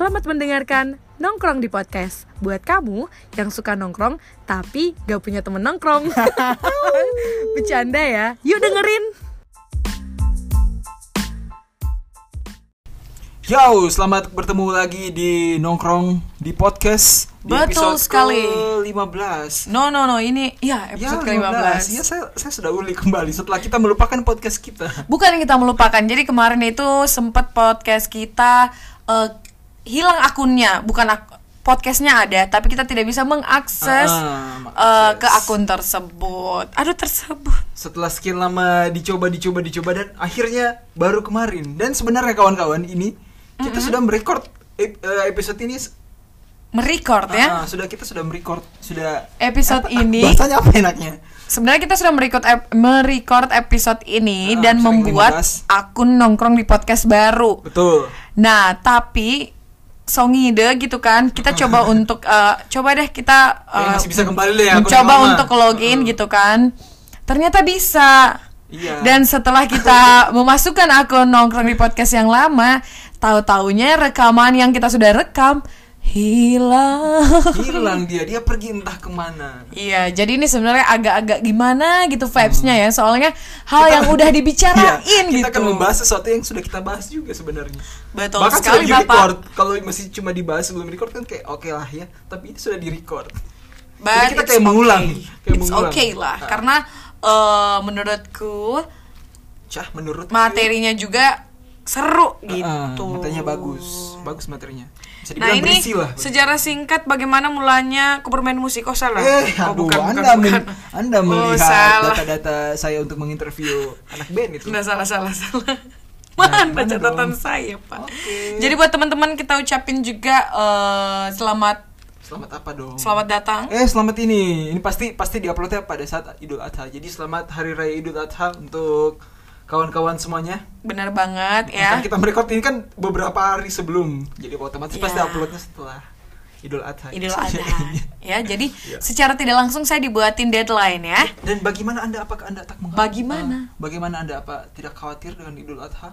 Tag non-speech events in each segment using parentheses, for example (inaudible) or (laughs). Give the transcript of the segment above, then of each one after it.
Selamat mendengarkan Nongkrong di Podcast. Buat kamu yang suka nongkrong tapi gak punya temen nongkrong. (laughs) Bercanda ya, yuk dengerin. Yo, selamat bertemu lagi di Nongkrong di podcast. Di Betul episode sekali. ke-15 No no no, ini ya episode ke-15 Ya, saya, saya sudah ulik kembali setelah kita melupakan podcast kita. Bukan yang kita melupakan, jadi kemarin itu sempat podcast kita eh, hilang akunnya Bukan ak- podcastnya ada, tapi kita tidak bisa mengakses Ah, eh, mengakses. ke akun tersebut Aduh tersebut Setelah sekian lama dicoba, dicoba, dicoba Dan akhirnya baru kemarin Dan sebenarnya kawan-kawan ini Kita sudah merecord eh, episode ini Merecord ya Ah, Sudah kita sudah merecord Sudah Episode Apa- ini Bahasanya apa enaknya? Sebenarnya kita sudah merecord ep- merecord episode ini Ah, dan membuat 15. akun nongkrong di podcast baru. Betul Nah, tapi songide gitu kan, kita coba (laughs) untuk eh, coba deh kita Eh, eh, masih bisa kembali deh mencoba yang lama. untuk login Heeh. gitu kan. Ternyata bisa. Iya. Dan setelah kita (laughs) memasukkan akun nongkrong di podcast yang lama, tahu-taunya rekaman yang kita sudah rekam hilang. (laughs) hilang dia dia pergi entah ke mana Iya, jadi ini sebenarnya agak-agak gimana gitu vibes-nya ya, soalnya hal yang udah (laughs) Iya, dibicarain kita gitu. akan membahas sesuatu yang sudah kita bahas juga sebenarnya Betul bahkan sekali, sudah Bapak. record kalau masih cuma dibahas sebelum record kan kayak oke lah ya tapi ini sudah di record But Jadi kita kayak mengulang okay. kayak It's mengulang. okay lah, Ah. karena eh, menurutku cah menurut materinya juga seru gitu. materinya bagus bagus materinya bisa Nah ini lah sejarah singkat bagaimana mulanya aku bermain musik oh salah. eh oh, aduh bukan, bukan, anda bukan. men- anda Oh, melihat salah. data-data saya untuk menginterview anak band itu Nggak salah salah salah. Nah, Mana gimana catatan dong? saya pak. Oke. Jadi buat teman-teman kita ucapin juga eh, selamat selamat apa dong selamat datang. Eh selamat ini, ini pasti pasti diuploadnya pada saat Idul Adha. Jadi selamat Hari Raya Idul Adha untuk kawan-kawan semuanya. Benar banget ya. Kan kita merekod ini kan beberapa hari sebelum, jadi otomatis Iya. pasti uploadnya setelah Idul Adha. Idul (laughs) Adha. ya, jadi Iya. secara tidak langsung saya dibuatin deadline ya. Dan bagaimana anda apakah anda tak mengharap? Bagaimana? Ah, bagaimana anda apa tidak khawatir dengan Idul Adha?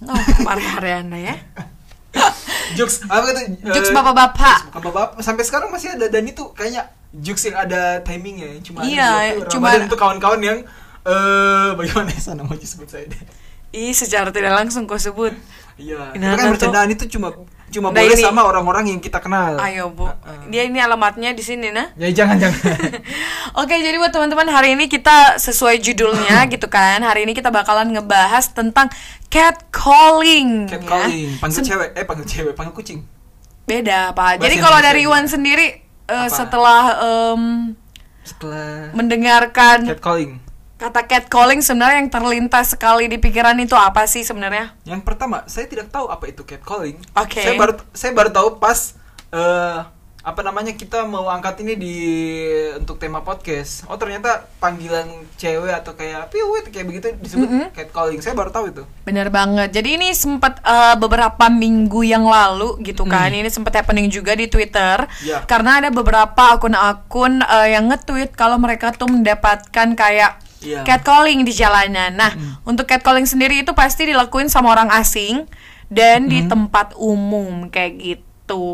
Oh, marah-marah Anda ya. (laughs) Jokes apa kata? Jokes eh, bapak-bapak. Bapak-bapak sampai sekarang masih ada dan itu kayaknya jokes yang ada timingnya cuma Iya, ada 20 cuma- untuk kawan-kawan yang eh bagaimana ya sana mau disebut saya deh. Ih, secara tidak langsung kau sebut. Iya, Nah, itu kan kan bercandaan itu cuma cuma Nah, boleh ini- sama orang-orang yang kita kenal. Ayo, Bu. Heeh. Dia ini alamatnya di sini, nah. Ya jangan jangan. (laughs) Oke, jadi buat teman-teman hari ini kita sesuai judulnya gitu kan. Hari ini kita bakalan ngebahas tentang catcalling. Cat ya. calling, panggil Sem- cewek, eh panggil cewek, panggil kucing. Beda, Pak. Jadi kalau dari. Iwan sendiri Apa? setelah em, Setelah mendengarkan cat calling. Kata catcalling sebenarnya yang terlintas sekali di pikiran itu apa sih sebenarnya? Yang pertama, saya tidak tahu apa itu cat calling. Oke. Saya baru saya baru tahu pas eh apa namanya kita mau angkat ini di untuk tema podcast. Oh ternyata panggilan cewek atau kayak piwit kayak begitu disebut Mm-mm. cat calling. Saya baru tahu itu. Bener banget. Jadi ini sempat eh, beberapa minggu yang lalu gitu kan. Ini sempat happening juga di Twitter. Ya. Karena ada beberapa akun-akun eh, yang nge-tweet kalau mereka tuh mendapatkan kayak Iya. catcalling di jalanan. Nah, untuk catcalling sendiri itu pasti dilakuin sama orang asing dan di tempat umum kayak gitu.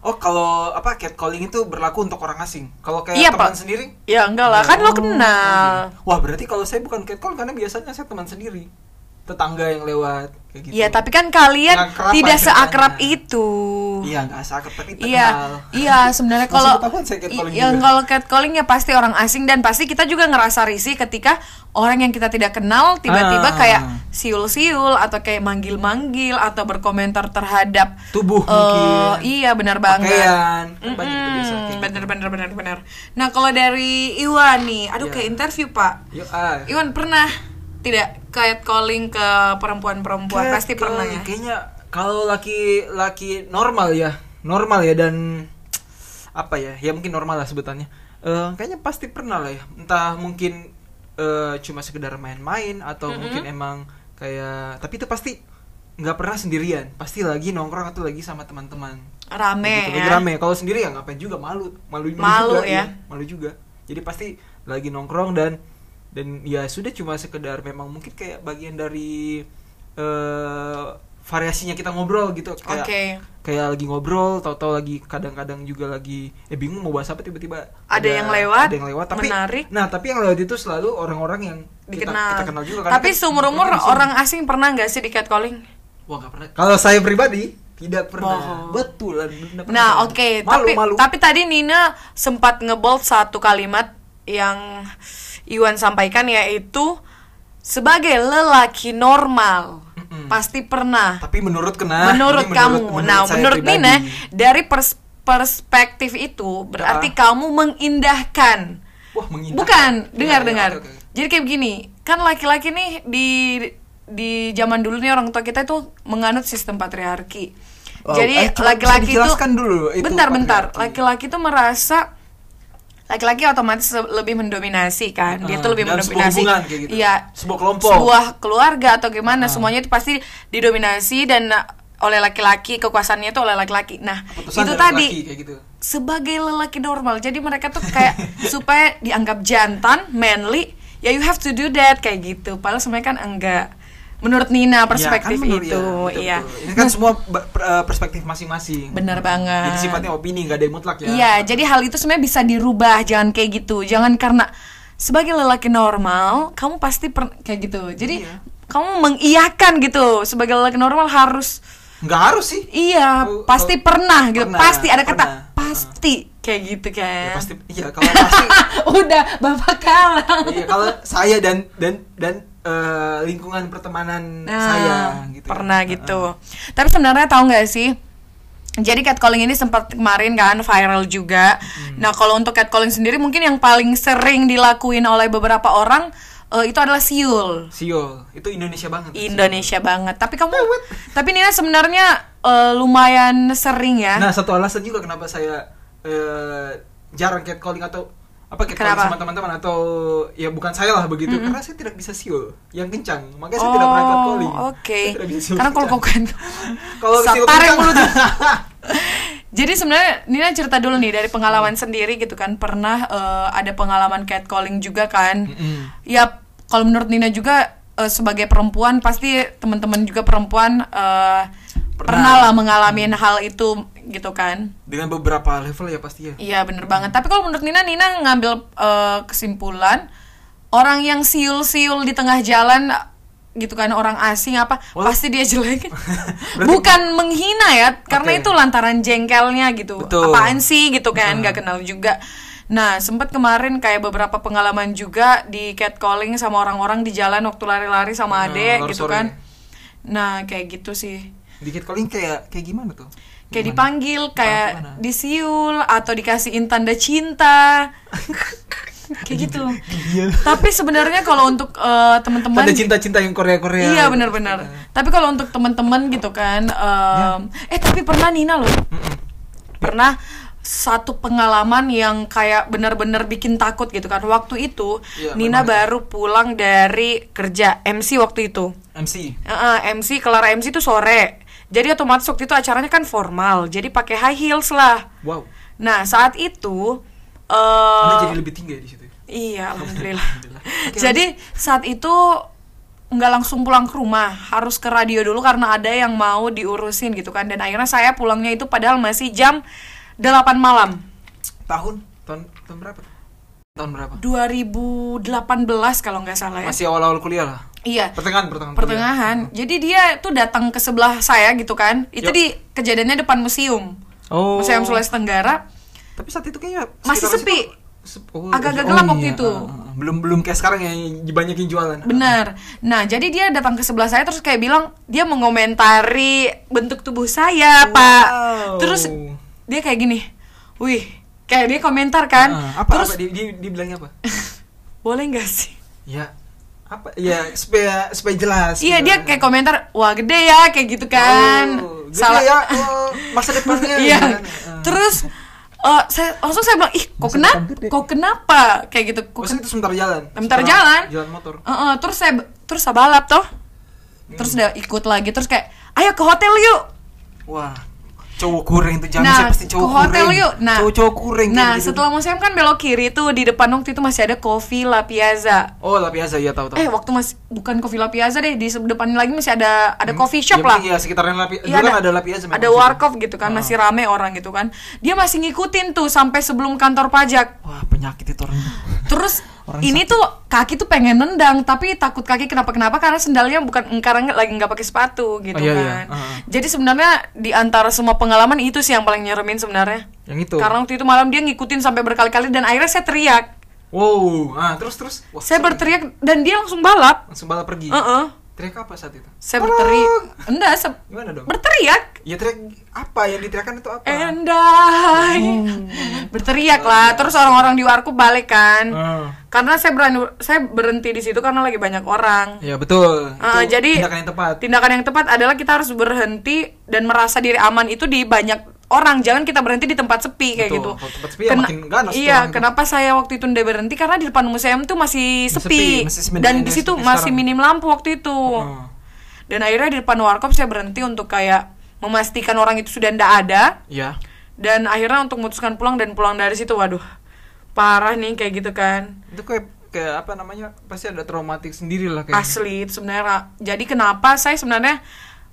Oh kalau apa cat calling itu berlaku untuk orang asing. Kalau kayak Iya, teman Pak. sendiri Ya enggak lah, kan lo Oh, kenal. oke. Wah berarti kalau saya bukan catcall karena biasanya saya teman sendiri, tetangga yang lewat kayak gitu. Iya, tapi kan kalian tidak aja seakrab ceritanya. itu. Iya nggak seakrab tapi kenal. Iya, iya (laughs) sebenarnya kalau yang juga. kalau catcalling ya pasti orang asing dan pasti kita juga ngerasa risih ketika orang yang kita tidak kenal tiba-tiba Ah. kayak siul-siul atau kayak manggil-manggil atau berkomentar terhadap Tubuh eh, mungkin. Iya benar banget. Pakaian. Kan Mm-mm, kayak bener gitu. bener bener bener. Nah kalau dari Iwan nih, aduh Iya. kayak interview pak. Yuk ah. Iwan pernah tidak catcalling ke perempuan-perempuan? Pasti pernah calling, ya. Kayaknya kalau laki-laki normal ya, normal ya dan apa ya, ya mungkin normal lah sebutannya. Eh, kayaknya pasti pernah lah ya. Entah mungkin eh, cuma sekedar main-main atau mungkin emang kayak, tapi itu pasti nggak pernah sendirian. Pasti lagi nongkrong atau lagi sama teman-teman. Rame Begitu, ya. lagi rame. Kalau sendiri ya ngapain juga malu, malu, Malu juga, ya. iya. malu juga. Jadi pasti lagi nongkrong dan dan ya sudah cuma sekedar memang mungkin kayak bagian dari eh variasinya kita ngobrol gitu kayak Oke. kayak lagi ngobrol tahu-tahu lagi kadang-kadang juga lagi eh bingung mau bahas apa tiba-tiba Ada yang lewat, ada yang lewat tapi menarik. nah tapi yang lewat itu selalu orang-orang yang kita, dikenal. kita kenal juga Tapi kan seumur umur orang asing pernah nggak sih di catcalling? wah gak pernah kalau saya pribadi tidak pernah Bohong. betul. Nah, oke, malu tapi malu tapi tadi Nina sempat ngebold satu kalimat yang Iwan sampaikan yaitu sebagai lelaki normal Mm-mm. pasti pernah. tapi menurut kena menurut kamu. nah, saya menurut pribadi. Nina dari pers- perspektif itu berarti Ah. kamu mengindahkan. wah mengindahkan Bukan, Iya, dengar iya, dengar. oke, oke. Jadi kayak begini, kan laki-laki nih di di zaman dulu nih orang tua kita itu menganut sistem patriarki. Wow, Jadi eh, laki-laki itu dulu itu bentar bentar, patriarki. laki-laki itu merasa laki-laki otomatis lebih mendominasi kan. Dia Ah, tuh lebih dalam sebuah mendominasi. hubungan gitu. Iya. Sebuah kelompok. Sebuah keluarga atau gimana, Ah. semuanya itu pasti didominasi dan uh, oleh laki-laki, kekuasaannya itu oleh laki-laki. Nah, Keputusan itu tadi laki, kayak gitu sebagai lelaki normal. Jadi mereka tuh kayak (laughs) supaya dianggap jantan, manly, ya you have to do that kayak gitu. Padahal sebenarnya kan enggak. Menurut Nina perspektif Ya, kan menurut- itu, ya, betul, iya. betul. Ini kan semua eh, perspektif masing-masing. Bener banget. Jadi sifatnya opini, nggak ada yang mutlak ya. Iya, jadi hal itu sebenarnya bisa dirubah, jangan kayak gitu. Jangan karena sebagai lelaki normal, kamu pasti per- kayak gitu. Jadi Iya. kamu mengiyakan gitu sebagai lelaki normal harus Nggak harus sih. iya, Oh, pasti oh, pernah gitu. pernah, pasti ada kata pernah. pasti kayak gitu Ya, kan. pasti iya kalau pasti (laughs) Udah bapak kalah. iya kalau saya dan dan dan eh, lingkungan pertemanan Nah, saya gitu. ya. pernah Heeh. gitu. Tapi sebenarnya tahu nggak sih? Jadi catcalling ini sempat kemarin kan viral juga. Hmm. Nah kalau untuk catcalling sendiri mungkin yang paling sering dilakuin oleh beberapa orang eh, itu adalah siul. Siul, itu Indonesia banget. Indonesia banget. Tapi kamu, tapi Nina sebenarnya eh, lumayan sering ya. Nah, satu alasan juga kenapa saya eh, jarang catcalling atau apa Kenapa? sama teman-teman atau ya bukan saya lah begitu karena saya tidak bisa siul yang kencang makanya saya tidak pernah catcalling Oh, Oke. Karena kalau kau kan (laughs) kalau kencang mulut. (laughs) (laughs) Jadi sebenarnya Nina cerita dulu nih dari pengalaman sendiri gitu kan pernah eh, ada pengalaman catcalling juga kan. Mm-mm. Ya kalau menurut Nina juga eh, sebagai perempuan pasti teman-teman juga perempuan eh, pernah. lah mengalami hal itu gitu kan. dengan beberapa level ya pasti ya Iya bener banget. Tapi kalau menurut Nina, Nina ngambil eh, kesimpulan orang yang siul-siul di tengah jalan gitu kan orang asing apa Wah. pasti dia jelek. (laughs) (laughs) Bukan menghina ya, karena Oke. itu lantaran jengkelnya gitu. Betul. Apaan sih gitu kan, Hmm. nggak kenal juga. Nah, sempat kemarin kayak beberapa pengalaman juga di catcalling sama orang-orang di jalan waktu lari-lari sama Hmm, adek baru gitu kan. Nah, kayak gitu sih. di catcalling kayak kayak gimana tuh Kayak Gimana? dipanggil, kayak Gimana? disiul atau dikasihin tanda cinta. (laughs) kayak gitu. Tapi sebenarnya kalau untuk eh, teman-teman ada cinta-cinta yang Korea-Korea Iya benar-benar. Tapi kalau untuk teman-teman gitu kan, em, eh tapi pernah Nina loh, Mm-mm. pernah satu pengalaman yang kayak benar-benar bikin takut gitu kan. Waktu itu Iya, Nina gimana? baru pulang dari kerja MC waktu itu. MC eh, MC kelar MC itu sore. Jadi otomatis waktu itu acaranya kan formal, jadi pakai high heels lah. wow Nah saat itu, anda jadi lebih tinggi di situ Iya, (laughs) alhamdulillah. Jadi saat itu nggak langsung pulang ke rumah, harus ke radio dulu karena ada yang mau diurusin gitu kan. Dan akhirnya saya pulangnya itu padahal masih jam 8 malam. tahun tahun tahun berapa tahun berapa 2018 kalau nggak salah ya. masih awal-awal kuliah lah Iya. pertengahan pertengahan Pertengahan. Jadi dia tuh datang ke sebelah saya gitu kan. Itu Yup. di kejadiannya depan museum. kuliah. oh Museum Sulawesi Tenggara. tapi saat itu kayaknya Masih sepi. oh, Agak-agak oh gelap waktu iya, itu. ah, ah. belum belum kayak sekarang yang dibanyakin jualan Benar. Nah, jadi dia datang ke sebelah saya terus kayak bilang dia mengomentari bentuk tubuh saya, Pak. Terus dia kayak gini. Wih, kayak dia komentar kan. Ah, apa terus apa di, di, dibilangnya apa (laughs) boleh nggak sih? ya apa ya supaya supaya jelas Iya, gitu dia kayak komentar, "Wah, gede ya," kayak gitu kan. Oh, gede ya oh, masa depannya (laughs) Iya. kan. Ah. Terus eh, saya langsung saya bilang, "Ih, kok kenapa? depan gede." Kok kenapa?" Kayak gitu. Kok Maksudnya itu sebentar jalan Sebentar jalan. jalan motor Eh, eh, terus saya terus saya balap toh. Terus Hmm. dia ikut lagi terus kayak, "Ayo ke hotel yuk." wah cowok kurang itu jangan nah, pasti ke cowok hotel kurang. yuk. Nah, cowok-cowok kurang kayak Nah, gitu. setelah museum kan belok kiri tuh di depan waktu itu masih ada Coffee La Piazza. Oh, lah biasa ya tahu tahu. Eh, waktu masih bukan Coffee La Piazza deh, di depan lagi masih ada ada coffee Ya, shop lah. Iya, sekitaran Lapi. Iya, Dulu kan ada Lapi aja memang ada warkop gitu kan, masih rame orang gitu kan. Dia masih ngikutin tuh sampai sebelum kantor pajak. Wah, penyakit itu orang. Terus Orang ini tuh kaki tuh pengen nendang tapi takut kaki kenapa kenapa karena sendalnya bukan karena nggak- lagi nggak pakai sepatu gitu Oh, iya, iya. kan. Heeh. Jadi sebenarnya di antara semua pengalaman itu sih yang paling nyeremin sebenarnya. Yang itu. Karena waktu itu malam dia ngikutin sampai berkali-kali dan akhirnya saya teriak. Wow, ah terus terus. Wah, Saya berteriak dan dia langsung balap. langsung balap pergi. Heeh. Teriak apa saat itu? Saya berteriak. Enggak, se- Gimana dong? berteriak. Ya teriak apa yang diteriakkan itu apa? Endai. Berteriak lah. Terus orang-orang di warkop balik kan. Ah. Karena saya berani saya berhenti di situ karena lagi banyak orang. Ya betul. Itu jadi tindakan yang tepat. tindakan yang tepat adalah kita harus berhenti dan merasa diri aman itu di banyak orang. Jangan kita berhenti di tempat sepi kayak Betul. gitu. Kalau tempat sepi ya makin ganas tuh Iya, itu. kenapa saya waktu itu ndak berhenti karena di depan museum tuh masih Sepi, sepi, masih dan di situ masih sekarang. minim lampu waktu itu. Dan akhirnya di depan warkop saya berhenti untuk kayak memastikan orang itu sudah ndak ada Ya. dan akhirnya untuk memutuskan pulang dan pulang dari situ waduh parah nih kayak gitu kan Itu kayak kayak apa namanya? Pasti ada traumatik sendiri lah kayak. asli itu sebenarnya jadi kenapa saya sebenarnya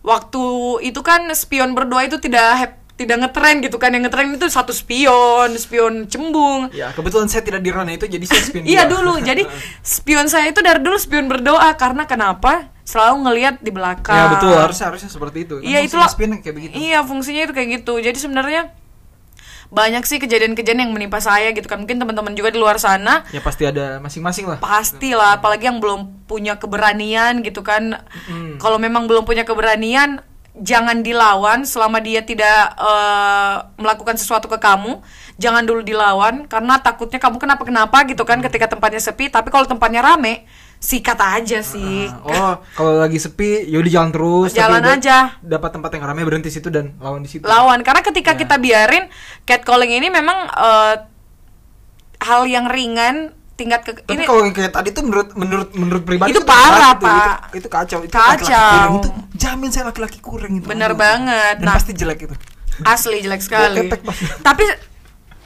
waktu itu kan spion berdua itu tidak hep- tidak ngetren gitu kan yang ngetren itu satu spion spion cembung Ya, kebetulan saya tidak di ranah itu jadi saya spin iya dulu (laughs) jadi spion saya itu dari dulu spion berdoa karena kenapa selalu ngelihat di belakang Ya betul, harusnya harusnya seperti itu. Kan Iya itulah. spin kayak begitu. Iya fungsinya itu kayak gitu. Jadi sebenarnya banyak sih kejadian-kejadian yang menimpa saya gitu kan. Mungkin teman-teman juga di luar sana Ya pasti ada masing-masing lah. pasti lah. Apalagi yang belum punya keberanian gitu kan. Mm. Kalau memang belum punya keberanian, jangan dilawan selama dia tidak eh, melakukan sesuatu ke kamu. Jangan dulu dilawan karena takutnya kamu kenapa-kenapa gitu kan ketika tempatnya sepi. Tapi kalau tempatnya rame, sikat aja sih. Ah, oh, kalau lagi sepi, yaudah jalan terus. Jalan aja. Dapat tempat yang ramai berhenti situ dan lawan di situ. lawan karena ketika Ya. kita biarin catcalling ini memang eh, hal yang ringan tingkat ke Tapi ini kalau kayak tadi tuh menurut menurut menurut pribadi Itu tuh parah. Pak. Itu, itu kacau. Itu Kacau. laki-laki kurang. Itu jamin saya laki-laki kurang itu. Bener Aduh. banget. Dan Nah. pasti jelek itu. asli jelek sekali tapi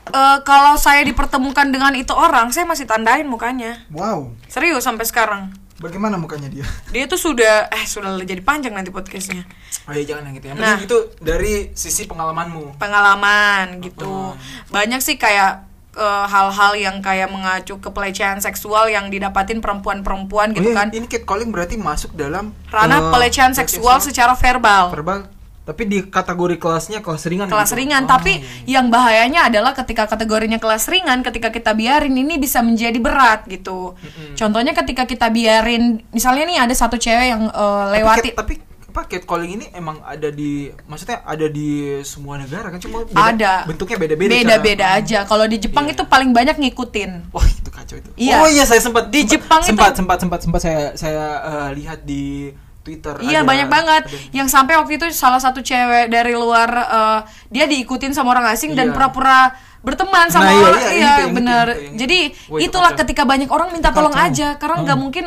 eh, kalau saya dipertemukan dengan itu orang saya masih tandain mukanya Wow. serius sampai sekarang Bagaimana mukanya dia? dia tuh sudah eh sudah jadi panjang nanti podcastnya Oh iya jangan yang gitu. Yang Nah. itu dari sisi pengalamanmu. pengalaman gitu banyak sih kayak eh, hal-hal yang kayak mengacu ke pelecehan seksual yang didapatin perempuan-perempuan gitu oh, iya, kan Ini catcalling berarti masuk dalam ranah eh, pelecehan seksual secara verbal verbal. Tapi di kategori kelasnya kelas ringan. kelas gitu. ringan Oh, tapi yang bahayanya adalah ketika kategorinya kelas ringan ketika kita biarin ini bisa menjadi berat gitu contohnya ketika kita biarin misalnya nih ada satu cewek yang Tapi lewati cat- tapi apa catcalling ini emang ada di maksudnya ada di semua negara kan cuma beda- ada bentuknya beda-beda beda-beda cara- aja kalau di Jepang Iya. itu paling banyak ngikutin Wah itu kacau itu. Iya. Oh iya saya sempat Di sempat- Jepang itu- sempat sempat sempat sempat saya saya eh, lihat di Twitter. Iya ada- banyak banget ada- yang sampai waktu itu salah satu cewek dari luar eh, dia diikutin sama orang asing dan Iya. pura-pura berteman sama Nah, iya, orang iya, iya, yang itu. jadi Wah, itulah kacau. ketika banyak orang minta Itu tolong kacau. aja karena nggak Hmm. mungkin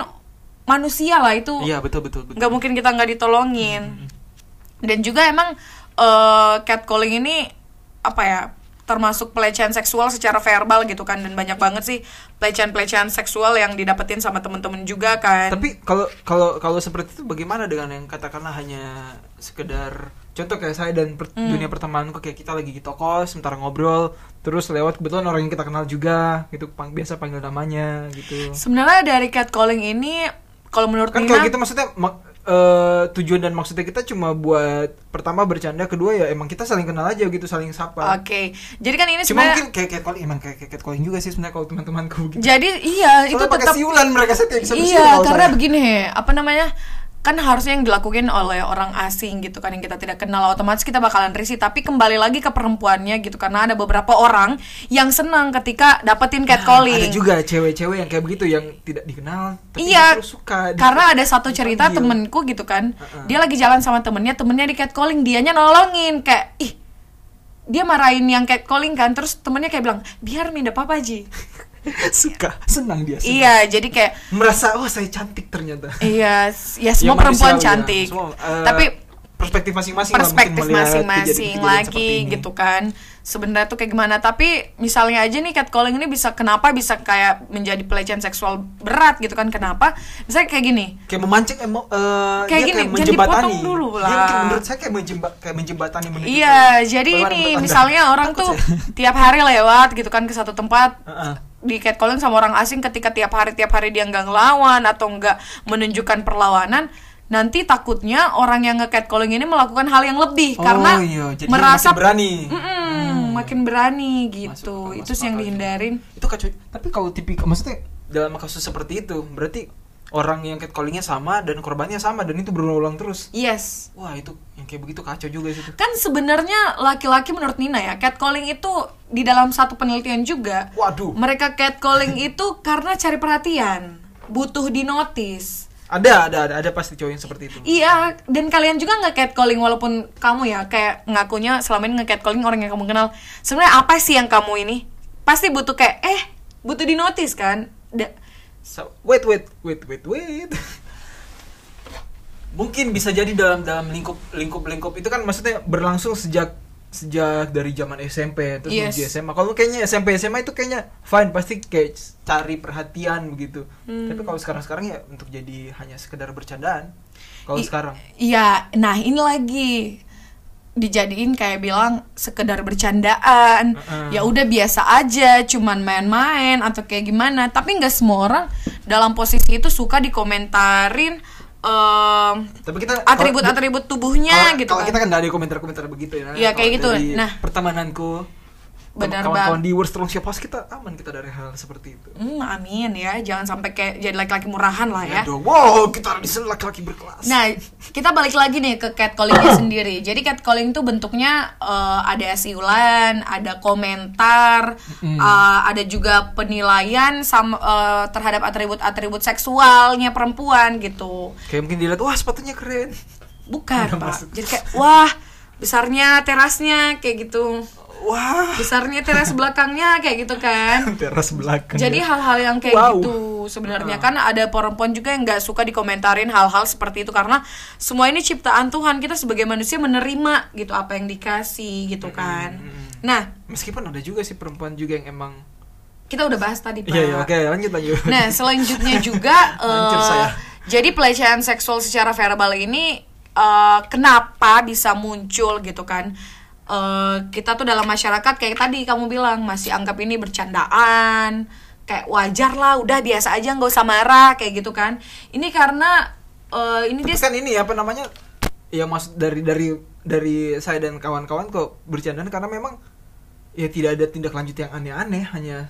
manusia lah itu Iya betul betul betul. nggak mungkin kita nggak ditolongin Hmm, dan juga emang eh, catcalling ini apa ya termasuk pelecehan seksual secara verbal gitu kan dan banyak banget sih pelecehan-pelecehan seksual yang didapetin sama temen-temen juga kan Tapi kalau kalau kalau seperti itu bagaimana dengan yang katakanlah hanya sekedar contoh kayak saya dan per- Hmm. dunia pertemananku kayak kita lagi di toko sementara ngobrol terus lewat kebetulan orang yang kita kenal juga gitu pang biasa panggil namanya gitu. sebenarnya dari catcalling ini kalau menurut Kan Nina kalau gitu maksudnya mak- eh, tujuan dan maksudnya kita cuma buat pertama bercanda kedua ya emang kita saling kenal aja gitu saling sapa. Oke, jadi kan ini Cuma mungkin kayak catcalling emang kayak kayak catcalling juga sih sebenarnya kalau teman-temanku gitu. jadi iya itu Soalnya pakai tetap siulan mereka bersiul iya karena saya. begini apa namanya kan harusnya yang dilakukan oleh orang asing gitu kan yang kita tidak kenal otomatis kita bakalan risih tapi kembali lagi ke perempuannya gitu karena ada beberapa orang yang senang ketika dapetin catcalling Ada juga cewek-cewek yang kayak begitu yang tidak dikenal tapi Iya, suka. karena ada satu cerita dipanggil. temenku gitu kan, Heeh. dia lagi jalan sama temennya, temennya di catcalling, dianya nolongin kayak ih dia marahin yang catcalling kan, terus temennya kayak bilang biar minda papa ji. (laughs) suka, senang dia. senang. iya, jadi kayak Merasa oh saya cantik ternyata. iya, (laughs) ya semua Ya, perempuan cantik, ya. Semua, eh, tapi perspektif masing-masing perspektif masing-masing lagi gitu kan sebenarnya tuh kayak gimana tapi misalnya aja nih catcalling ini bisa kenapa bisa kayak menjadi pelecehan seksual berat gitu kan kenapa misalnya kayak gini kayak memancing emo eh, Kayak dia gini, kayak menjembatani dulu Dia lah. mungkin menurut saya kayak menjemba, kayak menjembatani iya jadi ini misalnya orang Takut tuh saya. tiap hari lewat gitu kan ke satu tempat Heeh. Di catcalling sama orang asing ketika tiap hari tiap hari dia nggak ngelawan atau nggak menunjukkan perlawanan nanti takutnya orang yang nge-catcalling ini melakukan hal yang lebih Oh, karena iya, jadi merasa makin berani. Mm-mm, makin berani gitu. Masuk itu masuk sih yang dihindarin. Itu kacau tapi kalau tipikal maksudnya dalam kasus seperti itu berarti orang yang catcallingnya sama dan korbannya sama dan itu berulang terus yes wah itu yang kayak begitu kacau juga itu kan sebenarnya laki-laki menurut Nina ya catcalling itu di dalam satu penelitian juga waduh mereka catcalling (laughs) itu karena cari perhatian butuh dinotis ada ada ada ada pasti cowok yang seperti itu Iya, dan kalian juga nge catcalling walaupun kamu ya kayak ngakunya selama ini nge catcalling orang yang kamu kenal. Sebenarnya apa sih yang kamu ini? Pasti butuh kayak eh butuh di notice kan? Da- So, wait wait wait wait wait. Mungkin bisa jadi dalam dalam lingkup lingkup lingkup itu kan maksudnya berlangsung sejak sejak dari zaman SMP terus Yes. menuju SMA kalau kayaknya SMP SMA itu kayaknya fine pasti kayak cari perhatian begitu. Hmm. tapi kalau sekarang sekarang ya untuk jadi hanya sekedar bercandaan. Kalau sekarang. Iya, nah ini lagi dijadiin kayak bilang sekedar bercandaan Heeh. ya udah biasa aja cuman main-main atau kayak gimana tapi nggak semua orang dalam posisi itu suka dikomentarin em, tapi kita atribut-atribut tubuhnya kalau, gitu kalau kan kita kan nggak ada komentar-komentar begitu ya Iya, kayak gitu. dari Nah. pertemananku Benar kawan-kawan di Worst Strong Siapa kita aman kita dari hal seperti itu Hmm, amin ya, jangan sampai kayak jadi laki-laki murahan lah ya. Aduh, wow kita di sini laki-laki berkelas Nah, kita balik lagi nih ke catcallingnya (clears throat) sendiri. Jadi catcalling tuh bentuknya eh, ada siulan, ada komentar, eh, ada juga penilaian sama eh, terhadap atribut-atribut seksualnya perempuan gitu. kayak mungkin dilihat wah sepatunya keren Bukan, Udah Pak. masuk. Jadi kayak wah, besarnya terasnya kayak gitu. Wah Besarnya teras belakangnya kayak gitu kan. (laughs) teras belakang Jadi ya. hal-hal yang kayak Wow. gitu sebenarnya kan ada perempuan juga yang nggak suka dikomentarin hal-hal seperti itu karena semua ini ciptaan Tuhan kita sebagai manusia menerima gitu apa yang dikasih gitu kan. Nah meskipun ada juga sih perempuan juga yang emang kita udah bahas tadi pak. iya iya oke lanjut lanjut Nah selanjutnya (laughs) juga saya. jadi pelecehan seksual secara verbal ini eh, kenapa bisa muncul gitu kan? Eh, kita tuh dalam masyarakat kayak tadi kamu bilang masih anggap ini bercandaan, kayak wajar lah, udah biasa aja nggak usah marah kayak gitu kan? Ini karena eh, ini tapi dia kan ini apa namanya ya maksud dari dari dari saya dan kawan-kawan kok bercandaan karena memang ya tidak ada tindak lanjut yang aneh-aneh hanya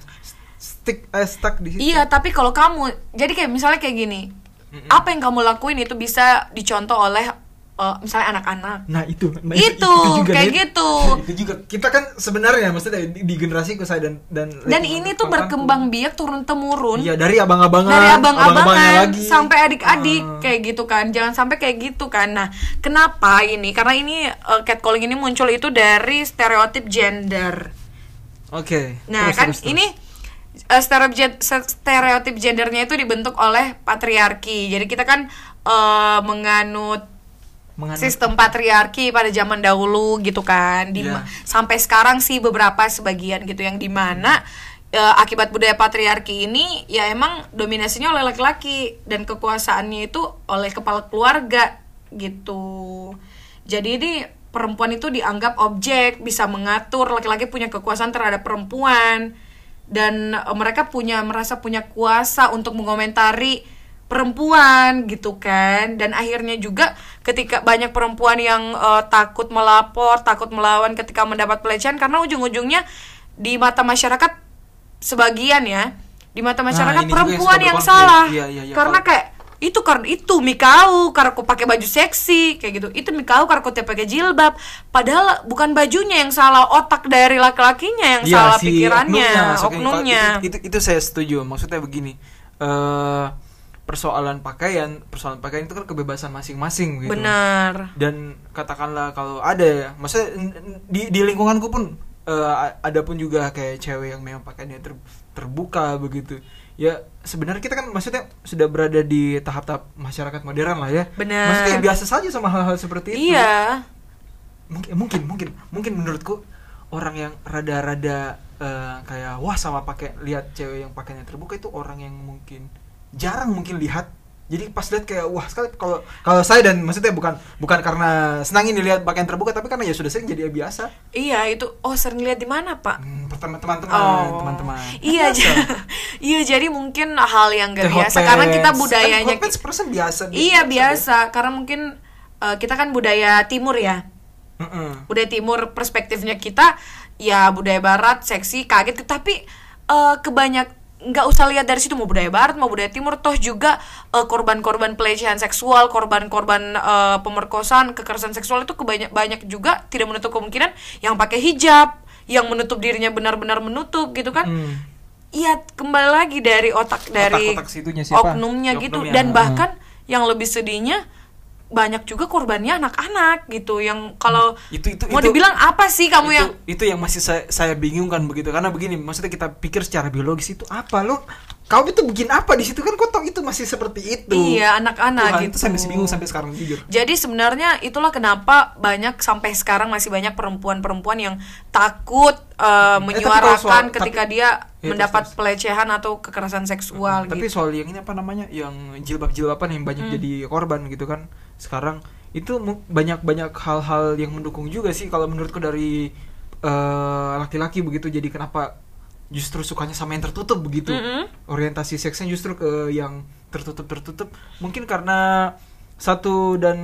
stick eh, stuck di situ Iya, tapi kalau kamu jadi kayak misalnya kayak gini, Mm-mm. apa yang kamu lakuin itu bisa dicontoh oleh eh, misalnya anak-anak. Nah itu, nah, Itu, kayak Nah, gitu. itu juga kita kan sebenarnya maksudnya di, di generasi saya dan dan Dan ini tuh berkembang biak turun temurun. Iya dari abang-abangan, dari abang-abangan lagi. sampai adik-adik Ah. kayak gitu kan jangan sampai kayak gitu kan nah kenapa ini karena ini uh, catcalling ini muncul itu dari stereotip gender Oke. nah terus, kan terus, terus. ini uh, stereotip stereotip gendernya itu dibentuk oleh patriarki jadi kita kan uh, menganut Menganut- sistem patriarki pada zaman dahulu gitu kan di Iya. sampai sekarang sih beberapa sebagian gitu yang di mana eh, akibat budaya patriarki ini ya emang dominasinya oleh laki-laki dan kekuasaannya itu oleh kepala keluarga gitu jadi ini perempuan itu dianggap objek bisa mengatur laki-laki punya kekuasaan terhadap perempuan dan eh, mereka punya merasa punya kuasa untuk mengomentari perempuan gitu kan dan akhirnya juga ketika banyak perempuan yang eh, takut melapor takut melawan ketika mendapat pelecehan karena ujung-ujungnya di mata masyarakat sebagian ya di mata masyarakat ini juga yang perempuan yang, berkonflik. salah Iya, iya, iya. karena kayak itu karena itu Mikau karena aku pakai baju seksi kayak gitu itu Mikau karena aku tiap pakai jilbab padahal bukan bajunya yang salah otak dari laki-lakinya yang Iya, salah si pikirannya maksudnya. oknumnya Itu, itu, itu saya setuju. Maksudnya begini. eh persoalan pakaian, persoalan pakaian itu kan kebebasan masing-masing gitu. benar Dan katakanlah kalau ada ya, maksudnya di di lingkunganku pun a- ada pun juga kayak cewek yang memang pakaiannya ter- terbuka begitu. ya sebenarnya kita kan maksudnya sudah berada di tahap-tahap masyarakat modern lah ya Benar. maksudnya ya biasa saja sama hal-hal seperti itu Iya. mungkin mungkin mungkin mungkin menurutku orang yang rada-rada eh, kayak wah sama pakai lihat cewek yang pakainya terbuka itu orang yang mungkin jarang mungkin lihat jadi pas lihat kayak wah sekali kalau kalau saya dan maksudnya bukan bukan karena senang ini lihat pakaian terbuka tapi karena ya sudah sering jadi ya biasa Iya, itu oh sering lihat di mana, Pak? hmm, pertama teman-teman Oh. teman-teman Iya, Biasa. j- (laughs) iya jadi mungkin hal yang gak biasa karena kita Kan budayanya hot perasaan biasa Iya biasa karena mungkin eh, kita kan budaya timur ya. Mm-mm. Budaya timur perspektifnya kita ya budaya barat seksi kaget tapi eh, kebanyak nggak usah lihat dari situ mau budaya barat mau budaya timur toh juga eh, korban-korban pelecehan seksual korban-korban eh, pemerkosaan kekerasan seksual itu kebanyak banyak juga tidak menutup kemungkinan yang pakai hijab yang menutup dirinya benar-benar menutup gitu kan Hmm. Iya kembali lagi dari otak dari Otak-otak situnya siapa? oknumnya gitu Oknumnya, dan hmm. bahkan yang lebih sedihnya banyak juga korbannya anak-anak gitu yang kalau Itu- itu- mau itu- dibilang apa sih kamu itu, yang itu yang masih saya, saya bingungkan begitu. Karena begini maksudnya kita pikir secara biologis itu apa lo kau itu bikin apa di situ? Kan kau tahu itu masih seperti itu. Iya anak-anak gitu. itu saya masih bingung sampai sekarang jujur. Jadi sebenarnya itulah kenapa banyak sampai sekarang masih banyak perempuan-perempuan yang takut eh, kalau menyuarakan soal- ketika tapi- dia Iya, mendapat terus, pelecehan atau kekerasan seksual tapi gitu. soal yang ini apa namanya? Yang jilbab-jilbaban yang Hmm. banyak jadi korban gitu kan. Sekarang itu banyak-banyak hal-hal yang mendukung juga sih kalau menurutku dari eh, laki-laki begitu. Jadi kenapa justru sukanya sama yang tertutup begitu Mm-mm. orientasi seksnya justru ke yang tertutup tertutup mungkin karena satu dan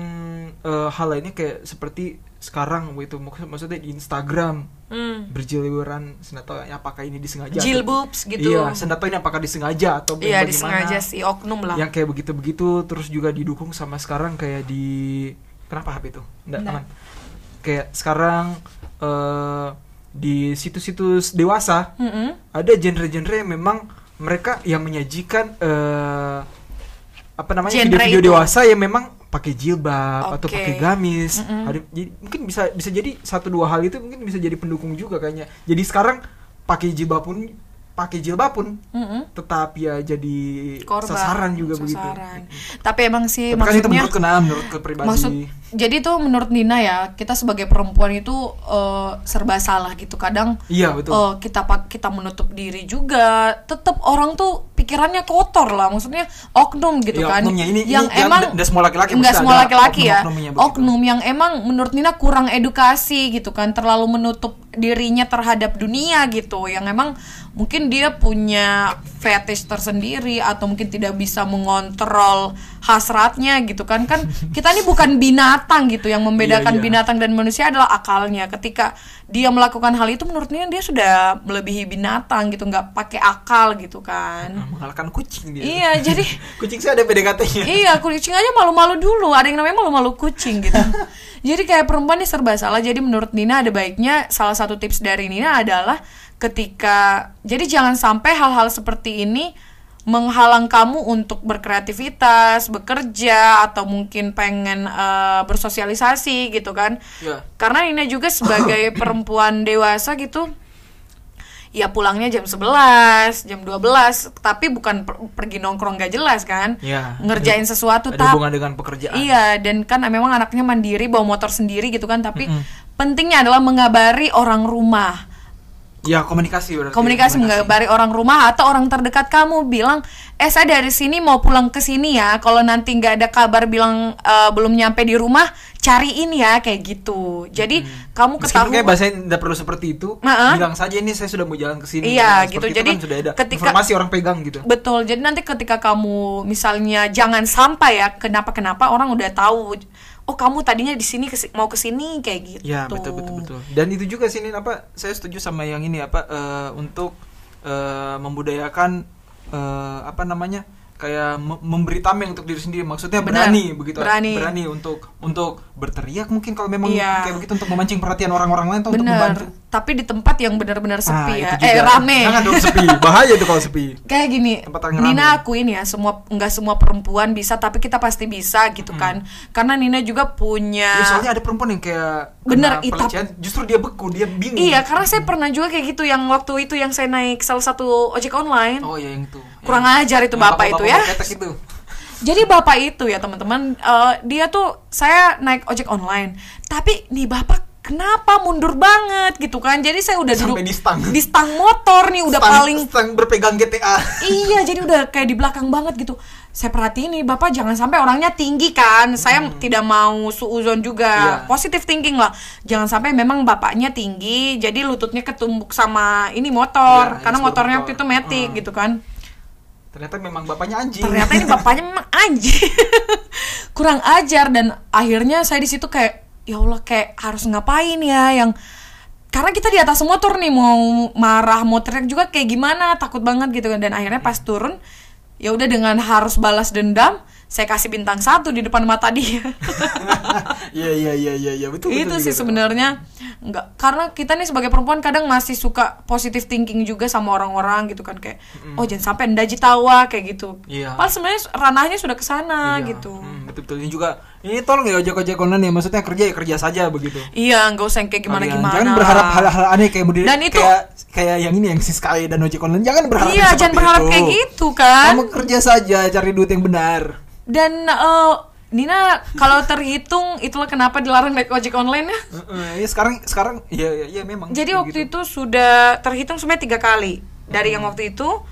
eh, hal lainnya kayak seperti sekarang Maksud- maksudnya di Instagram Hmm. berjilbaban senata apakah ini disengaja Jilbabs gitu. iya senata ini apakah disengaja atau Iya bagaimana? disengaja sih oknum lah. yang kayak begitu begitu terus juga didukung sama sekarang kayak di kenapa HP itu Nggak Nggak. aman kayak sekarang eh di situs-situs dewasa Mm-mm. ada genre-genre yang memang mereka yang menyajikan eh apa namanya video-video dewasa yang memang pakai jilbab atau Oke. pakai gamis Mm-mm. ada jadi, mungkin bisa bisa jadi satu dua hal itu mungkin bisa jadi pendukung juga kayaknya jadi sekarang pakai jilbab pun pakai jilbab pun Mm-mm. tetap ya jadi Korban. sasaran juga begitu. Sasaran. Tapi emang sih Tapi kan itu maksudnya menurut kenal menurut ke pribadi. maksud jadi tuh menurut Nina ya kita sebagai perempuan itu eh, serba salah gitu kadang Iya betul. eh, kita pak kita menutup diri juga tetap orang tuh pikirannya kotor lah maksudnya oknum gitu Iya, kan oknumnya. Ini- yang ini- emang nggak- nggak semua laki-laki, nggak maksudnya semua laki-laki ya begitu. oknum yang emang menurut Nina kurang edukasi gitu kan terlalu menutup dirinya terhadap dunia gitu yang emang mungkin dia punya fetish tersendiri atau mungkin tidak bisa mengontrol hasratnya gitu kan. Kan kita ini bukan binatang gitu. Yang membedakan Iya, iya. binatang dan manusia adalah akalnya. Ketika dia melakukan hal itu menurut Nina dia sudah melebihi binatang gitu. Nggak pakai akal gitu kan. Nah, mengalahkan kucing dia. iya (laughs) jadi kucing saya ada PDKT-nya. iya kucing aja malu-malu dulu. Ada yang namanya malu-malu kucing gitu. (laughs) Jadi kayak perempuan ini serba salah. Jadi menurut Nina ada baiknya salah satu tips dari Nina adalah ketika jadi jangan sampai hal-hal seperti ini menghalang kamu untuk berkreativitas, bekerja atau mungkin pengen eh, bersosialisasi gitu kan. Iya. Karena Nina juga sebagai (coughs) perempuan dewasa gitu ya pulangnya jam 11, jam 12, tapi bukan per- pergi nongkrong gak jelas kan. Iya. Ngerjain Ada- sesuatu ada hubungan dengan pekerjaan. Iya, dan kan memang anaknya mandiri bawa motor sendiri gitu kan, tapi Mm-mm. pentingnya adalah mengabari orang rumah. Ya komunikasi berarti. Komunikasi mengabari orang rumah atau orang terdekat kamu bilang, "Eh, saya dari sini mau pulang ke sini ya. Kalau nanti nggak ada kabar bilang eh, belum nyampe di rumah, cariin ya kayak gitu." Jadi kamu Meskipun ketahui kayak bahasanya tidak perlu seperti itu, Heeh. bilang saja ini saya sudah mau jalan ke sini. Iya, Seperti gitu. itu Jadi kan sudah ada ketika- informasi orang pegang gitu. Betul. Jadi nanti ketika kamu misalnya jangan sampai ya kenapa-kenapa orang udah tahu oh kamu tadinya di sini mau ke sini kayak gitu. Ya betul betul betul. Dan itu juga sini apa? Saya setuju sama yang ini apa eh, untuk eh, membudayakan eh, apa namanya kayak me- memberi tameng untuk diri sendiri. Maksudnya Benar. berani begitu. Berani. untuk untuk berteriak mungkin kalau memang Iya. kayak begitu untuk memancing perhatian orang-orang lain atau untuk Bener. membantu. tapi di tempat yang benar-benar sepi Ah, ya. itu Eh rame. Jangan dong sepi. (laughs) Bahaya tuh kalau sepi. Kayak gini, Tempat yang Nina rame. akuin ya, semua nggak semua perempuan bisa, tapi kita pasti bisa gitu kan. Karena Nina juga punya. Ya, soalnya ada perempuan yang kayak Bener, itap. pelecehan, justru dia beku, dia bingung. Iya, karena saya pernah juga kayak gitu yang waktu itu yang saya naik salah satu ojek online. Oh ya yang itu. Kurang ajar itu yang bapak itu ya. itu. Jadi bapak itu ya teman-teman, eh, dia tuh saya naik ojek online, tapi nih bapak kenapa mundur banget gitu kan? Jadi saya udah Sampai duduk di stang. di stang motor nih udah Stang- paling stang berpegang GTA. iya jadi udah kayak di belakang banget gitu. Saya perhatiin nih bapak jangan sampai orangnya tinggi kan. Saya tidak mau suuzon juga. Hmm. Iya. Positive thinking lah. Jangan sampai memang bapaknya tinggi jadi lututnya ketumbuk sama ini motor Iya, karena motornya motor. waktu itu metik Hmm. gitu kan. Ternyata memang bapaknya anjing. ternyata ini bapaknya memang anjing. (laughs) Kurang ajar dan akhirnya saya di situ kayak ya Allah kayak harus ngapain ya yang karena kita di atas motor nih mau marah mau teriak juga kayak gimana takut banget gitu kan. Dan akhirnya pas turun ya udah dengan harus balas dendam saya kasih bintang satu di depan mata dia. (laughs) Iya iya iya iya iya. Betul. itu betul sih sebenarnya. Nggak karena kita nih sebagai perempuan kadang masih suka positive thinking juga sama orang-orang gitu kan kayak oh jangan sampai ndaji tawa kayak gitu. Iya. padahal sebenarnya ranahnya sudah ke sana Iya, gitu. Hmm, betul betul. Ini juga ini tolong ya ojek ojek online ya maksudnya kerja ya kerja saja begitu. iya nggak usah yang kayak gimana gimana. Jangan berharap hal-hal aneh kayak model Dan itu- kayak kayak yang ini yang si Sky dan ojek online. Jangan berharap iya jangan berharap itu. kayak gitu kan. Kamu kerja saja cari duit yang benar. Dan eh, Nina kalau terhitung itulah kenapa dilarang naik ojek online ya Heeh, ya sekarang sekarang ya ya, ya memang. Jadi kayak waktu gitu. itu sudah terhitung sebenarnya tiga kali dari yang waktu itu,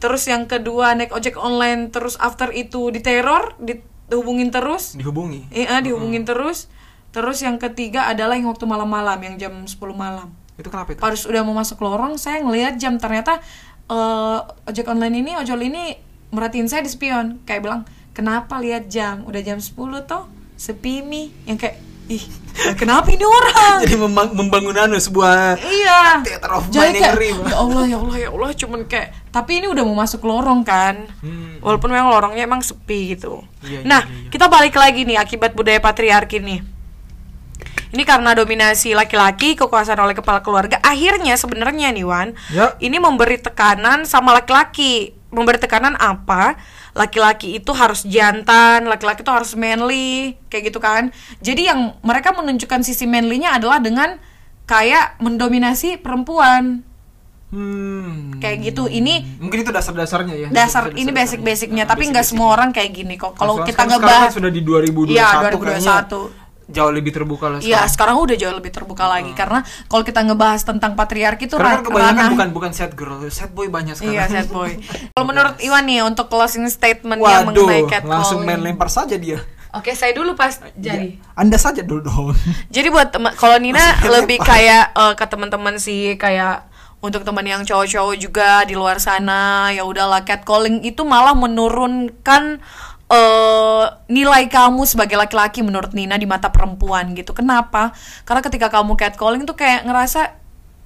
terus yang kedua naik ojek online, terus after itu diteror, dihubungin terus, dihubungi. iya dihubungin terus, terus yang ketiga adalah yang waktu malam-malam yang jam 10 malam. Itu kenapa itu? Pas udah mau masuk lorong, saya ngelihat jam ternyata eh, ojek online ini, ojol ini merhatiin saya di spion, kayak bilang kenapa lihat jam, udah jam 10 toh, sepi mi, yang kayak ih kenapa ini orang? Jadi memang- membangun anu sebuah Iya. Theater of Jadi kayak, ya Allah ya Allah ya Allah cuman kayak tapi ini udah mau masuk lorong kan. Hmm. Walaupun memang lorongnya emang sepi gitu. Iya, iya, nah, iya, iya. kita balik lagi nih akibat budaya patriarki nih. Ini karena dominasi laki-laki, kekuasaan oleh kepala keluarga, akhirnya sebenarnya nih Wan, Ya. ini memberi tekanan sama laki-laki. Memberi tekanan apa? Laki-laki itu harus jantan, laki-laki itu harus manly, kayak gitu kan. Jadi yang mereka menunjukkan sisi manly-nya adalah dengan kayak mendominasi perempuan. Hmm. Kayak gitu. Ini Mungkin itu dasar-dasarnya ya. dasar ini basic-basicnya, tapi nggak semua orang kayak gini kok. Kalau kita sekarang- ngebahas sekarang kan sudah di 2021 Iya, kayaknya 2021. Jauh lebih terbuka lah Iya, sekarang. sekarang udah jauh lebih terbuka lagi karena kalau kita ngebahas tentang patriarki itu Sekarang kan kebanyakan ranah- bukan bukan sad girl, sad boy banyak sekarang. Iya, sad boy. (laughs) Kalau menurut Iwan nih untuk closing statementnya Waduh, mengenai catcalling. langsung main lempar saja dia. Oke, saya dulu pas jadi. Ya, Anda saja dulu dong. (laughs) Jadi buat teman kalau Nina lebih lempar. kayak eh, ke teman-teman sih kayak untuk teman yang cowok-cowok juga di luar sana ya udahlah catcalling itu malah menurunkan eh, nilai kamu sebagai laki-laki menurut Nina di mata perempuan gitu. Kenapa? Karena ketika kamu catcalling tuh kayak ngerasa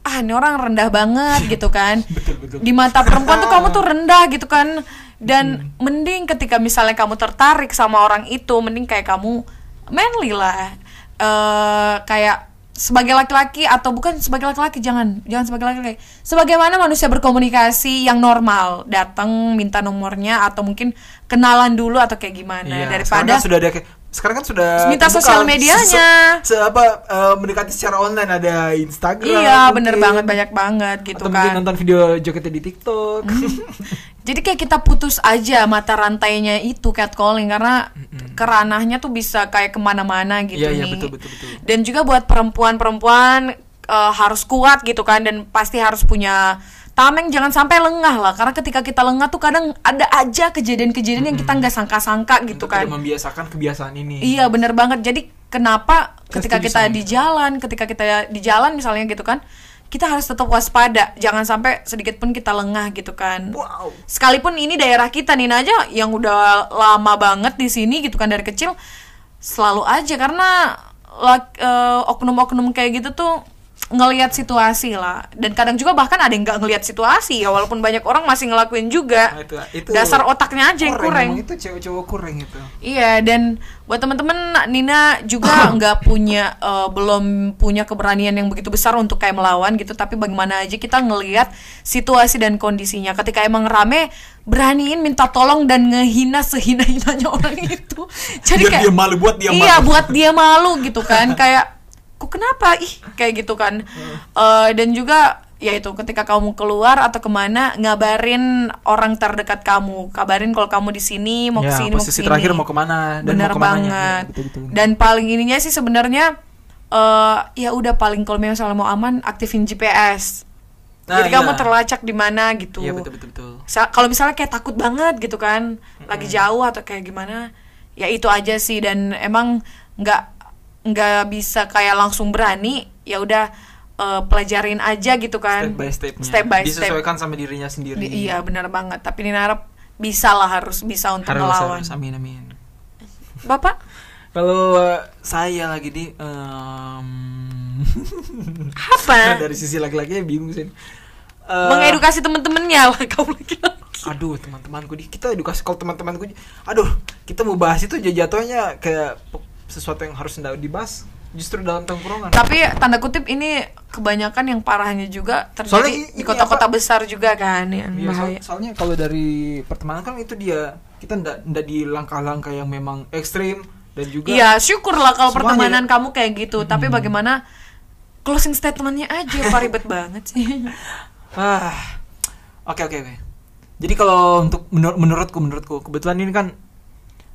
ah ini orang rendah banget (laughs) gitu kan. Betul, betul. Di mata perempuan tuh kamu tuh (laughs) rendah gitu kan. Dan mending ketika misalnya kamu tertarik sama orang itu, mending kayak kamu manly lah. eh kayak sebagai laki-laki atau bukan sebagai laki-laki jangan jangan sebagai laki-laki sebagaimana manusia berkomunikasi yang normal datang minta nomornya atau mungkin kenalan dulu atau kayak gimana Iya, sekarang daripada kan sudah ada kayak sekarang kan sudah Minta sosial medianya. se, se- apa eh, mendekati secara online ada Instagram iya bener mungkin. banget banyak banget gitu atau mungkin kan nonton video jogetnya di TikTok (laughs) Jadi kayak kita putus aja mata rantainya itu catcalling karena keranahnya tuh bisa kayak ke mana-mana gitu Iya, iya, nih. betul, betul, betul. Dan juga buat perempuan-perempuan eh, harus kuat gitu kan dan pasti harus punya tameng jangan sampai lengah lah karena ketika kita lengah tuh kadang ada aja kejadian-kejadian yang kita nggak sangka-sangka gitu Untuk kan. membiasakan kebiasaan ini Iya bener banget. Jadi kenapa ketika setuju kita di jalan, ketika kita di jalan misalnya gitu kan, kita harus tetap waspada. Jangan sampai sedikit pun kita lengah gitu kan. wow Sekalipun ini daerah kita Nina aja yang udah lama banget di sini gitu kan dari kecil selalu aja karena lak- eh, oknum-oknum kayak gitu tuh ngelihat situasi lah. Dan kadang juga bahkan ada yang nggak ngelihat situasi ya walaupun banyak orang masih ngelakuin juga. Nah, itu, itu dasar otaknya aja yang kurang itu cewek-cewek kurang itu. Iya dan buat teman-teman Nina juga (coughs) nggak punya eh, belum punya keberanian yang begitu besar untuk kayak melawan gitu. Tapi bagaimana aja kita ngelihat situasi dan kondisinya. Ketika emang rame beraniin minta tolong dan ngehina sehina-hinanya (laughs) orang itu. Jadi Biar kayak dia malu, buat dia iya malu. buat dia malu gitu kan. (laughs) Kayak kok kenapa? Ih kayak gitu kan. Eh, dan juga ya itu ketika kamu keluar atau ke mana ngabarin orang terdekat kamu. Kabarin kalau kamu di sini mau Ya, ke sini mau ke sini terakhir mau ke mana dan benar mau ke mananya. banget. Ya, betul, betul. dan paling ininya sih sebenarnya eh ya udah paling kalau misalnya mau aman aktifin GPS Nah, jadi iya. kamu terlacak di mana gitu. Iya betul betul kalau misalnya kayak takut banget gitu kan lagi jauh atau kayak gimana ya itu aja sih. Dan emang nggak nggak bisa kayak langsung berani ya udah eh, pelajarin aja gitu kan Step by stepnya. step by step Disesuaikan sama dirinya sendiri. Di- iya benar banget tapi Nina harap bisa lah harus bisa untuk harus, melawan harus. Amin amin. bapak Kalau uh, saya lagi di em, (laughs) apa Nah, dari sisi laki-laki bingung sih. Eh, mengedukasi temen-temennya lah (laughs) kamu laki-laki Aduh teman-temanku di kita edukasi kalau teman-temanku aduh kita mau bahas itu jatuhnya kayak sesuatu yang harus tidak dibahas justru dalam tongkrongan. tapi tanda kutip ini kebanyakan yang parahnya juga Soalnya terjadi i- di kota-kota besar juga kan yang Iya, soal- bahaya soalnya kalau dari pertemanan kan itu dia kita ndak ndak di langkah-langkah yang memang ekstrim dan juga Iya, syukurlah kalau pertemanan kamu kayak gitu. Tapi bagaimana closing statementnya aja, (laughs) Pak ribet banget sih. Ah, oke oke oke. Jadi kalau untuk menur- menurutku menurutku kebetulan ini kan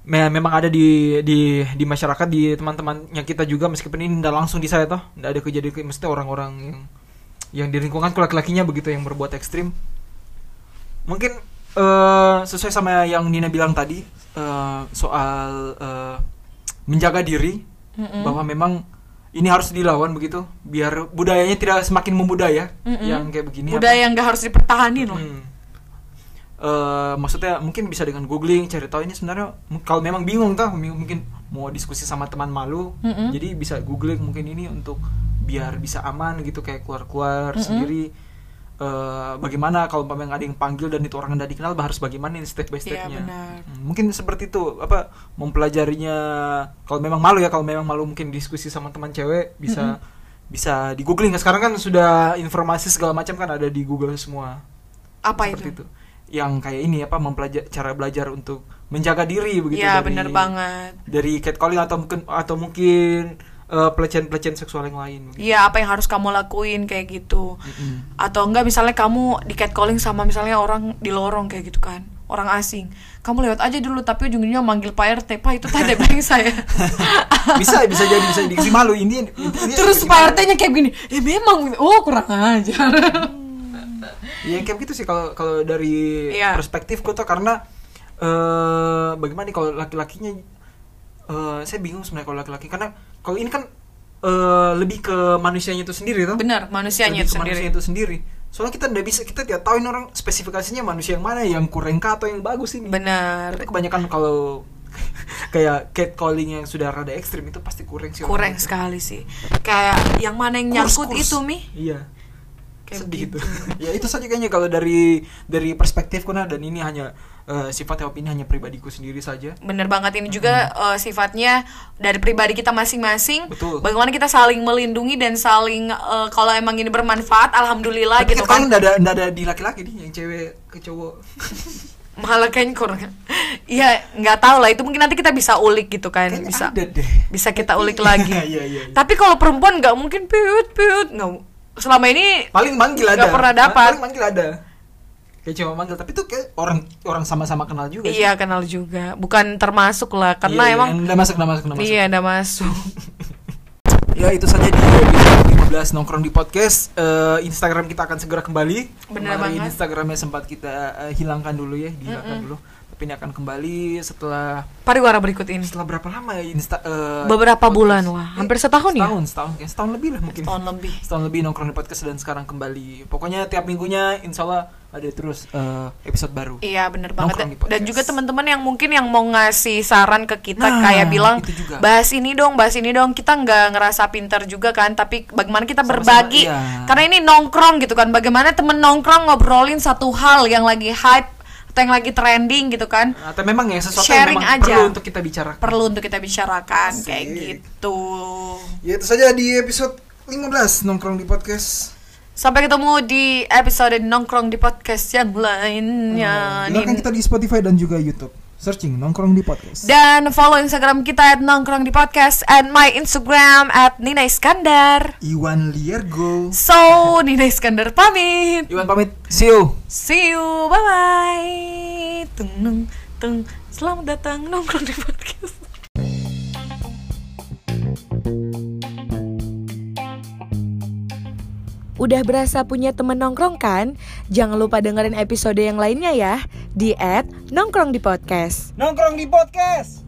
memang ada di di di masyarakat di teman-temannya kita juga meskipun ini tidak langsung di saya toh, tidak ada kejadian mesti orang-orang yang yang di lingkunganku laki-lakinya begitu yang berbuat ekstrim. Mungkin eh, sesuai sama yang Nina bilang tadi eh, soal eh, menjaga diri Mm-mm. bahwa memang ini harus dilawan begitu biar budayanya tidak semakin membudaya Mm-mm. yang kayak begini Budaya yang gak harus dipertahanin loh. Hmm. Eh, maksudnya mungkin bisa dengan googling cari tahu. Ini sebenarnya kalau memang bingung tuh m- mungkin mau diskusi sama teman malu. Mm-mm. jadi bisa googling mungkin ini untuk biar bisa aman gitu kayak keluar-keluar Mm-mm. sendiri. Eh, bagaimana kalau memang ada yang panggil dan itu orang tidak dikenal harus bagaimana ini step by Iya, stepnya. Hmm, mungkin seperti itu. Apa mempelajarinya kalau memang malu ya kalau memang malu mungkin diskusi sama teman cewek bisa bisa di googling. Sekarang kan sudah informasi segala macam kan ada di Google semua. Apa seperti itu? itu yang kayak ini apa mempelajari cara belajar untuk menjaga diri begitu Iya, dari- bener banget. dari catcalling atau mungkin atau mungkin eh, pelecehan-pelecehan seksual yang lain. Iya, apa yang harus kamu lakuin kayak gitu. Mm-mm. Atau enggak misalnya kamu di catcalling sama misalnya orang di lorong kayak gitu kan. Orang asing. Kamu lewat aja dulu tapi ujung-ujungnya manggil Pak RT. Pak itu tadi (laughs) bilang saya. (laughs) bisa bisa jadi bisa dikasih malu ini, ini Terus Pak RT-nya kayak gini. Ya memang oh kurang ajar. Ya kayak gitu sih kalau kalau dari Iya. perspektifku tuh karena eh bagaimana nih kalau laki-lakinya eh saya bingung sebenarnya kalau laki-laki karena kalau ini kan eh lebih ke manusianya itu sendiri tuh Benar, manusianya Lebih itu ke sendiri. manusia itu sendiri soalnya kita tidak bisa kita tidak tahu ini orang spesifikasinya manusia yang mana yang kurang kah atau yang bagus ini Benar. tapi kebanyakan kalau (laughs) kayak catcalling yang sudah rada ekstrim itu pasti kurang sih Kurang sekali sih. Kayak yang mana yang Kurs, nyangkut kurs. itu, Mi? iya Kayak sedih begitu. itu (laughs) ya itu saja kayaknya kalau dari dari perspektifku nah dan ini hanya eh, sifatnya opini hanya pribadiku sendiri saja Bener banget ini juga eh, sifatnya dari pribadi kita masing-masing. Betul. Bagaimana kita saling melindungi dan saling eh, kalau emang ini bermanfaat, alhamdulillah tapi gitu kan kan. nggak ada nggak ada di laki-laki nih yang cewek ke cowok (laughs) Malah kurang. Iya, nggak tahu lah itu mungkin nanti kita bisa ulik gitu kan, Kayaknya bisa ada deh bisa kita ulik lagi. (laughs) Iya, iya, iya. Tapi kalau perempuan nggak mungkin piut piut nggak. Selama ini paling manggil ada. Nggak pernah dapat. paling manggil ada. Kayak cuma manggil tapi tuh kayak orang orang sama-sama kenal juga sih. iya kenal juga, bukan termasuk lah karena Iya, iya, emang udah masuk udah masuk udah masuk. Iya udah masuk. (laughs) ya itu saja di episode 15 nongkrong di podcast. Eh, Instagram kita akan segera kembali. Kemarin banget. Instagramnya sempat kita eh, hilangkan dulu ya dihilangkan dulu. tapi ini akan kembali setelah Pariwara berikut ini. setelah berapa lama ya Insta eh, Beberapa podcast? bulan, wah. Hampir setahun ya? setahun, setahun kayak setahun lebih lah mungkin Tahun lebih. setahun lebih nongkrong di podcast dan sekarang kembali pokoknya tiap minggunya insya Allah ada terus eh, episode baru Iya bener banget dan juga teman-teman yang mungkin yang mau ngasih saran ke kita Nah, kayak bilang itu juga. bahas ini dong bahas ini dong kita nggak ngerasa pinter juga kan tapi bagaimana kita Sama-sama, berbagi iya. karena ini nongkrong gitu kan bagaimana temen nongkrong ngobrolin satu hal yang lagi hype atau yang lagi trending gitu kan atau memang ya sesuatu Sharing yang memang aja. perlu untuk kita bicarakan perlu untuk kita bicarakan kayak Asik. gitu Ya itu saja di episode 15 nongkrong di podcast. sampai ketemu di episode nongkrong di podcast yang lainnya Dengarkan Nin- kita di Spotify dan juga YouTube. Searching nongkrong di podcast. Dan follow Instagram kita at nongkrong di podcast and my Instagram at Nina Iskandar. Iwan Liergo. So, (laughs) Nina Iskandar pamit. Iwan pamit see you See you, bye bye. Tung nung tung. Selamat datang nongkrong di podcast. Udah berasa punya temen nongkrong kan? Jangan lupa dengerin episode yang lainnya ya di at nongkrong di podcast. nongkrong di podcast